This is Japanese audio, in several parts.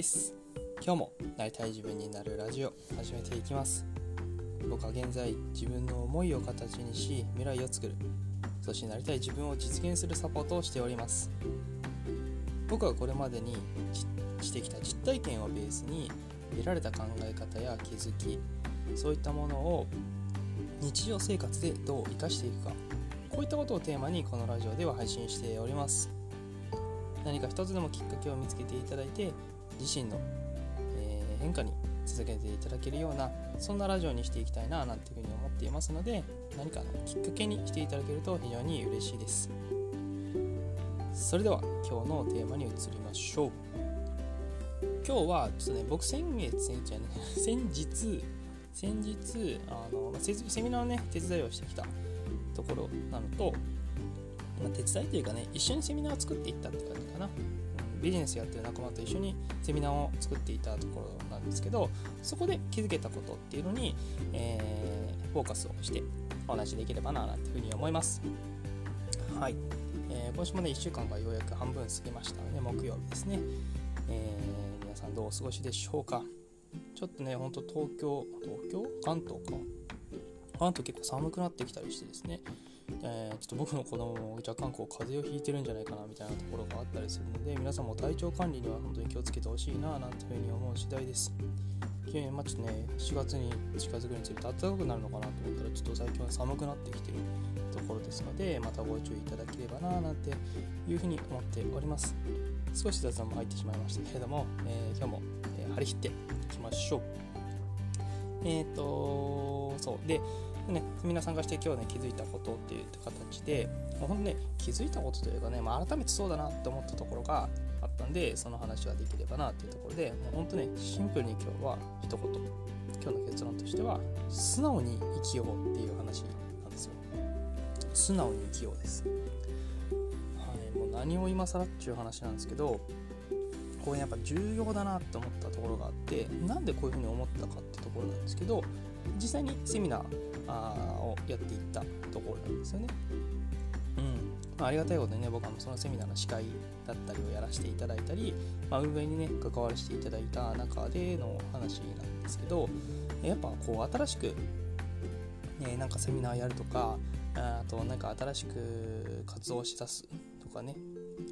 です。今日もなりたい自分になるラジオ始めていきます。僕は現在自分の思いを形にし未来を作る。そしてなりたい自分を実現するサポートをしております。僕はこれまでにしてきた実体験をベースに得られた考え方や気づきそういったものを日常生活でどう生かしていくか。こういったことをテーマにこのラジオでは配信しております。何か一つでもきっかけを見つけていただいて自身の、えー、変化に続けていただけるようなそんなラジオにしていきたいななんていうふうに思っていますので何かのきっかけにしていただけると非常に嬉しいです。それでは今日のテーマに移りましょう。今日はちょっとね僕先月先日、ね、先日先日あのセミナーのね手伝いをしてきたところなのと、まあ、手伝いというかね一緒にセミナーを作っていったって感じかな、ビジネスやってる仲間と一緒にセミナーを作っていたところなんですけどそこで気づけたことっていうのに、えー、フォーカスをしてお話しできればななんていうふうに思います。はい、えー、今週もね1週間がようやく半分過ぎましたので木曜日ですね、えー、皆さんどうお過ごしでしょうか。ちょっとね、ほんと東京、東京？関東か。関東結構寒くなってきたりしてですね、えー、ちょっと僕の子供も若干こう風邪をひいてるんじゃないかなみたいなところがあったりするので皆さんも体調管理には本当に気をつけてほしいななんていうふうに思う次第です。まあ、ちょっとね4月に近づくにつれて暖かくなるのかなと思ったらちょっと最近は寒くなってきてるところですのでまたご注意いただければななんていうふうに思っております。少し雑談も入ってしまいましたけれども、えー、今日も、え、張り切っていきましょう。えっ、ー、とそう。ででね、セミナー参加して今日ね気づいたことっていう形でもうほんとね気づいたことというかね、まあ、改めてそうだなって思ったところがあったんでその話ができればなっていうところでもうほんとねシンプルに今日は一言。今日の結論としては素直に生きようっていう話なんですよ。素直に生きようです。はいもう何を今更っていう話なんですけどこれやっぱ重要だなって思ったところがあってなんでこういうふうに思ったかってところなんですけど実際にセミナーあをやっていったところなんですよね。うんまあ、ありがたいことにね僕はそのセミナーの司会だったりをやらせていただいたり、まあ、運営にね関わらせていただいた中での話なんですけどやっぱこう新しく、ね、なんかセミナーやるとかあとなんか新しく活動しだすとかね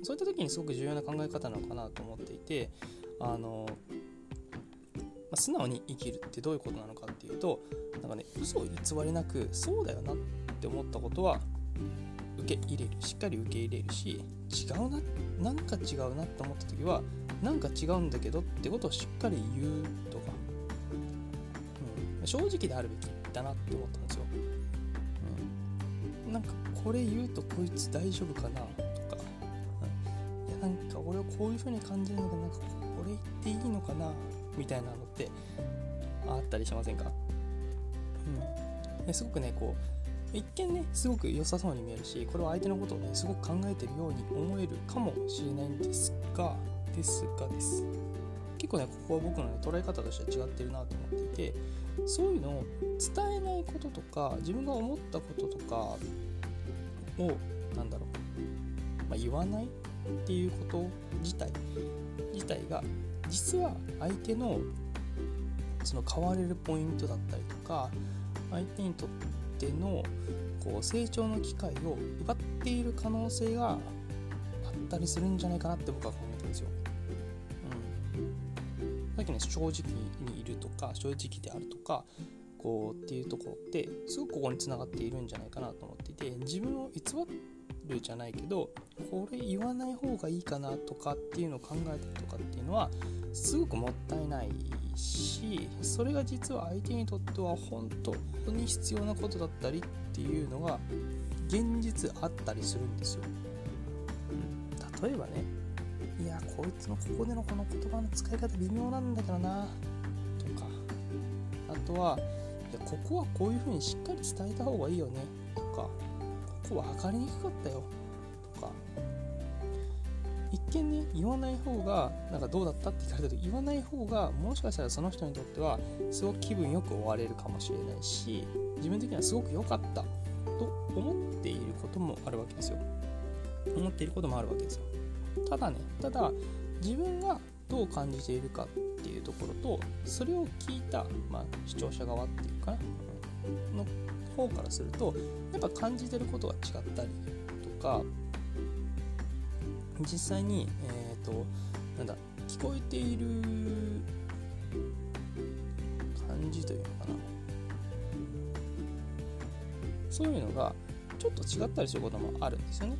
そういった時にすごく重要な考え方なのかなと思っていてあの、素直に生きるってどういうことなのかっていうとなんかね嘘を偽りなくそうだよなって思ったことは受け入れる。しっかり受け入れるし違うななんか違うなって思った時はなんか違うんだけどってことをしっかり言うとか、うん、正直であるべきだなって思ったんですよ、うん、なんかこれ言うとこいつ大丈夫かなとか、うん、いやなんか俺はこういう風に感じるのがなんかこれ言っていいのかな。みたいなってあったりしませんか？うん。ですごくねこう一見ねすごく良さそうに見えるしこれは相手のことをねすごく考えてるように思えるかもしれないんですがですがです。結構ねここは僕の、ね、捉え方としては違ってるなと思っていてそういうのを伝えないこととか自分が思ったこととかをなんだろう、まあ、言わないっていうこと自体自体が実は相手のその変われるポイントだったりとか相手にとってのこう成長の機会を奪っている可能性があったりするんじゃないかなって僕は考えてるんですよ。うん、さっきね正直にいるとか正直であるとかこうっていうところってすごくここにつながっているんじゃないかなと思っていて自分を偽るじゃないけどこれ言わない方がいいかなとかっていうのを考えたりとかっていうのはすごくもったいないしそれが実は相手にとっては本当に必要なことだったりっていうのが現実あったりするんですよ。例えばねいやこいつのここでのこの言葉の使い方微妙なんだけどなとかあとはいやここはこういうふうにしっかり伝えた方がいいよねとかここは分かりにくかったよ見ね言わない方がなんかどうだったって聞かれたと言わない方がもしかしたらその人にとってはすごく気分よく終われるかもしれないし自分的にはすごく良かったと思っていることもあるわけですよ。思っていることもあるわけですよ。ただねただ自分がどう感じているかっていうところとそれを聞いた、まあ、視聴者側っていうかな、の方からするとやっぱ感じてることが違ったりとか実際に、えっ、ー、となんだ聞こえている感じというのかな。そういうのがちょっと違ったりすることもあるんですよね。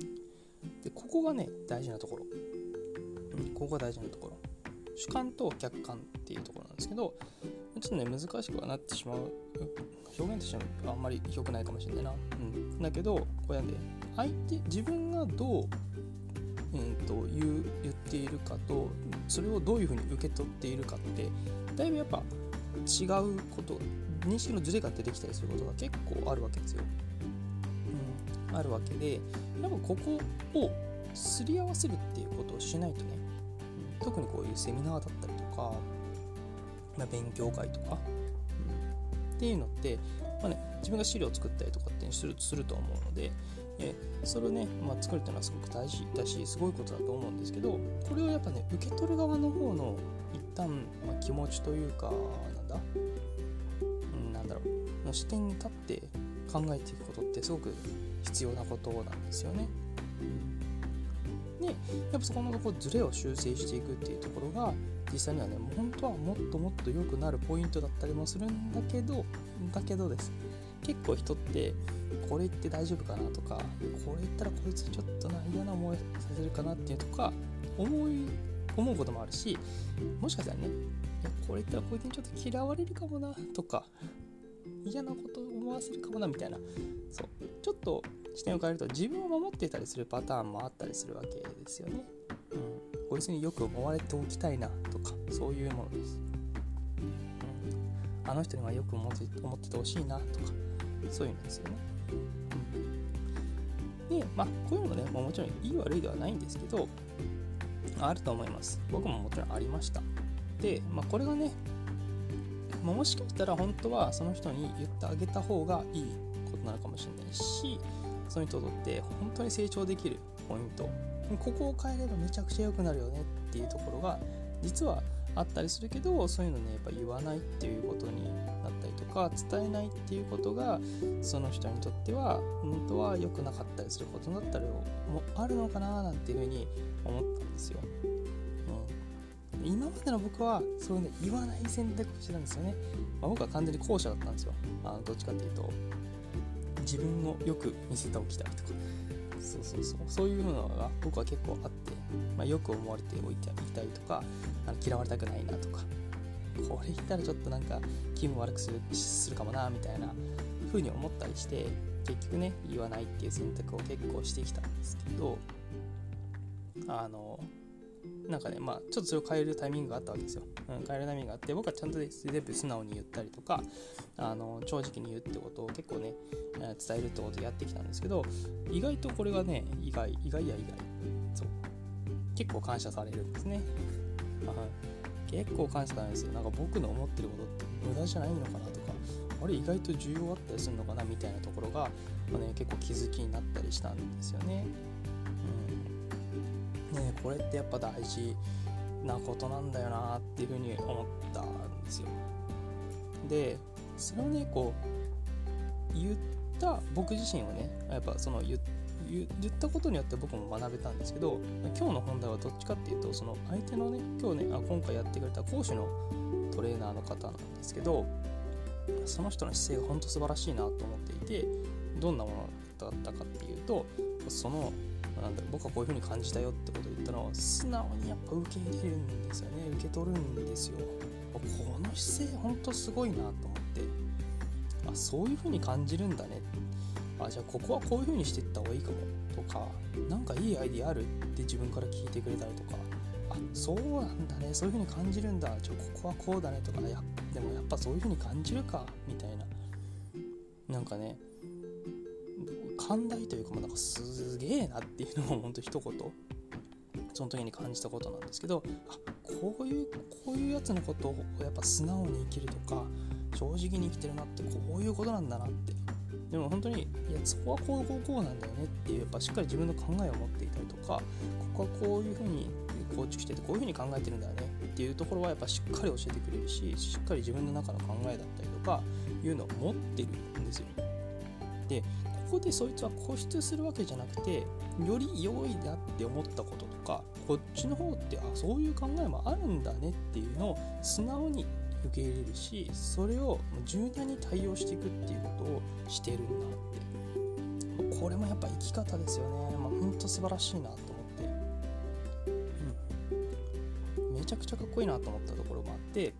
うん、でここがね大事なところ、うん、ここが大事なところ。主観と客観っていうところなんですけどちょっとね難しくはなってしまう。表現としてはあんまり良くないかもしれないな、うん、だけどこうやって相手自分がどううんと言う言っているかとそれをどういうふうに受け取っているかってだいぶやっぱ違うこと認識のズレが出てきたりすることが結構あるわけですよ。うん、あるわけでやっぱここをすり合わせるっていうことをしないとね、特にこういうセミナーだったりとか、まあ、勉強会とか、うん、っていうのって、まあね、自分が資料を作ったりとかってするすると思うので、えそれをね、まあ、作るっていうのはすごく大事だしすごいことだと思うんですけどこれをやっぱね受け取る側の方の一旦、まあ、気持ちというかなんだ、うん、なんだろう。の視点に立って考えていくことってすごく必要なことなんですよね。でやっぱそこのところズレを修正していくっていうところが実際にはねもう本当はもっともっと良くなるポイントだったりもするんだけどだけどです。結構人ってこれ言って大丈夫かなとかこれ言ったらこいつちょっとな嫌な思いさせるかなっていうとか思い思うこともあるしもしかしたらねこれ言ったらこいつにちょっと嫌われるかもなとか嫌なこと思わせるかもなみたいなそうちょっと視点を変えると自分を守ってたりするパターンもあったりするわけですよね。うん、こいつによく思われておきたいなとかそういうものです。あの人にはよく思って思っててほしいなとかそういうんですよね。うん、で、まあ、こういうのもね、まあ、もちろんいい悪いではないんですけど、あると思います。僕ももちろんありました。で、まあ、これがね、まあ、もしかしたら本当はその人に言ってあげた方がいいことなのかもしれないし、その人にとって本当に成長できるポイント、ここを変えればめちゃくちゃ良くなるよねっていうところが、実はあったりするけどそういうのねやっぱ言わないっていうことになったりとか伝えないっていうことがその人にとっては本当は良くなかったりすることだったりもあるのかななんていうふうに思ったんですよ。うん、今までの僕はそういうね言わない選択をしてたんですよね。まあ、僕は完全に後者だったんですよ。あのどっちかっていうと自分をよく見せておきたいとかそうそうそう。そういうのが僕は結構あって、まあ、よく思われておいていたりとかあの嫌われたくないなとか。これ言ったらちょっとなんか気分悪くするするかもなみたいな風に思ったりして結局ね言わないっていう選択を結構してきたんですけどあのなんかね、まあ、ちょっとそれを変えるタイミングがあったわけですよ。うん、変えるタイミングがあって、僕はちゃんと全部素直に言ったりとか、あの正直に言うってことを結構ね、伝えるってことをやってきたんですけど、意外とこれがね、意外、意外や意外、そう、結構感謝されるんですね。結構感謝されるんですよ。なんか僕の思ってることって無駄じゃないのかなとか、あれ意外と重要あったりするのかなみたいなところが、まあね、結構気づきになったりしたんですよね。ねこれってやっぱ大事なことなんだよなっていうふうに思ったんですよ。でそれをねこう言った僕自身はねやっぱその言言ったことによって僕も学べたんですけど今日の本題はどっちかっていうとその相手のね今日ねあ今回やってくれた講師のトレーナーの方なんですけどその人の姿勢が本当素晴らしいなと思っていてどんなものだったかっていうとそのなんだろう僕はこういう風に感じたよってことを言ったのを素直にやっぱ受け入れるんですよね。受け取るんですよ。この姿勢ほんとすごいなと思って。あそういう風に感じるんだね。あじゃあここはこういう風にしていった方がいいかもとか何かいいアイディアあるって自分から聞いてくれたりとか。あそうなんだね。そういう風に感じるんだ。じゃあここはこうだねとかやでもやっぱそういう風に感じるかみたいな。なんかね寛大というか、なんかすげえなっていうのを本当一言その時に感じたことなんですけどあこういうこういうやつのことをやっぱ素直に生きるとか正直に生きてるなってこういうことなんだなって。でも本当にいやそこはこうこうこうなんだよねっていうやっぱしっかり自分の考えを持っていたりとかここはこういうふうに構築しててこういうふうに考えてるんだよねっていうところはやっぱしっかり教えてくれるししっかり自分の中の考えだったりとかいうのを持ってるんですよ。でこでそいつは固執するわけじゃなくてより良いなって思ったこととかこっちの方ってあそういう考えもあるんだねっていうのを素直に受け入れるしそれを柔軟に対応していくっていうことをしてるんだって。これもやっぱ生き方ですよね、まあ、ほんと素晴らしいなと思って、うん、めちゃくちゃかっこいいなと思ったところもあって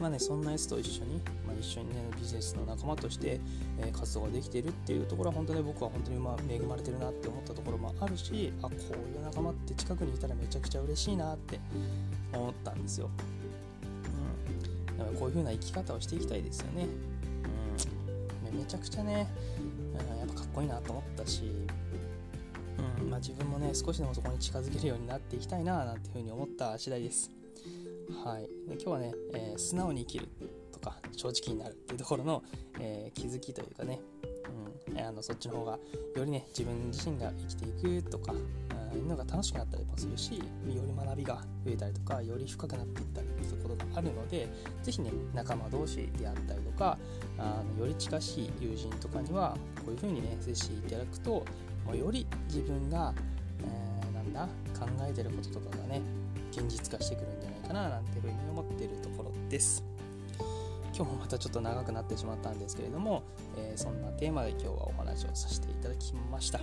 まあねそんなやつと一緒に、まあ、一緒にねビジネスの仲間として、え、活動ができているっていうところは本当に僕は本当にまあ恵まれてるなって思ったところもあるしあこういう仲間って近くにいたらめちゃくちゃ嬉しいなって思ったんですようんだからこういう風な生き方をしていきたいですよね。うん、めちゃくちゃね、うん、やっぱかっこいいなと思ったし、うんまあ、自分もね少しでもそこに近づけるようになっていきたいななんていう風に思った次第です。はい、で今日はね、えー、素直に生きるとか正直になるっていうところの、えー、気づきというかね、うん、あのそっちの方がよりね自分自身が生きていくとかいうのが楽しくなったりもするしより学びが増えたりとかより深くなっていったりすることがあるので是非ね仲間同士であったりとかあのより近しい友人とかにはこういう風にね接していただくともうより自分が、えー、なんだ考えてることとかがね現実化してくるんじゃないかななんていう風に思っているところです。今日もまたちょっと長くなってしまったんですけれども、えー、そんなテーマで今日はお話をさせていただきました。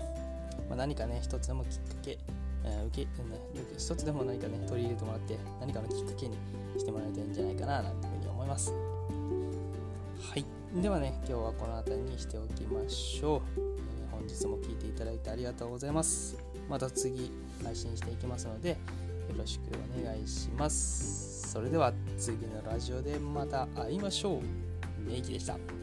まあ、何かね一つでもきっかけ、えー、受け、ね、一つでも何かね取り入れてもらって何かのきっかけにしてもらえたいんじゃないかななんていうふうに思いますはいではね今日はこの辺りにしておきましょう、本日も聴いていただいてありがとうございますまた次配信していきますのでろしくお願いします。それでは次のラジオでまた会いましょう。メイキでした。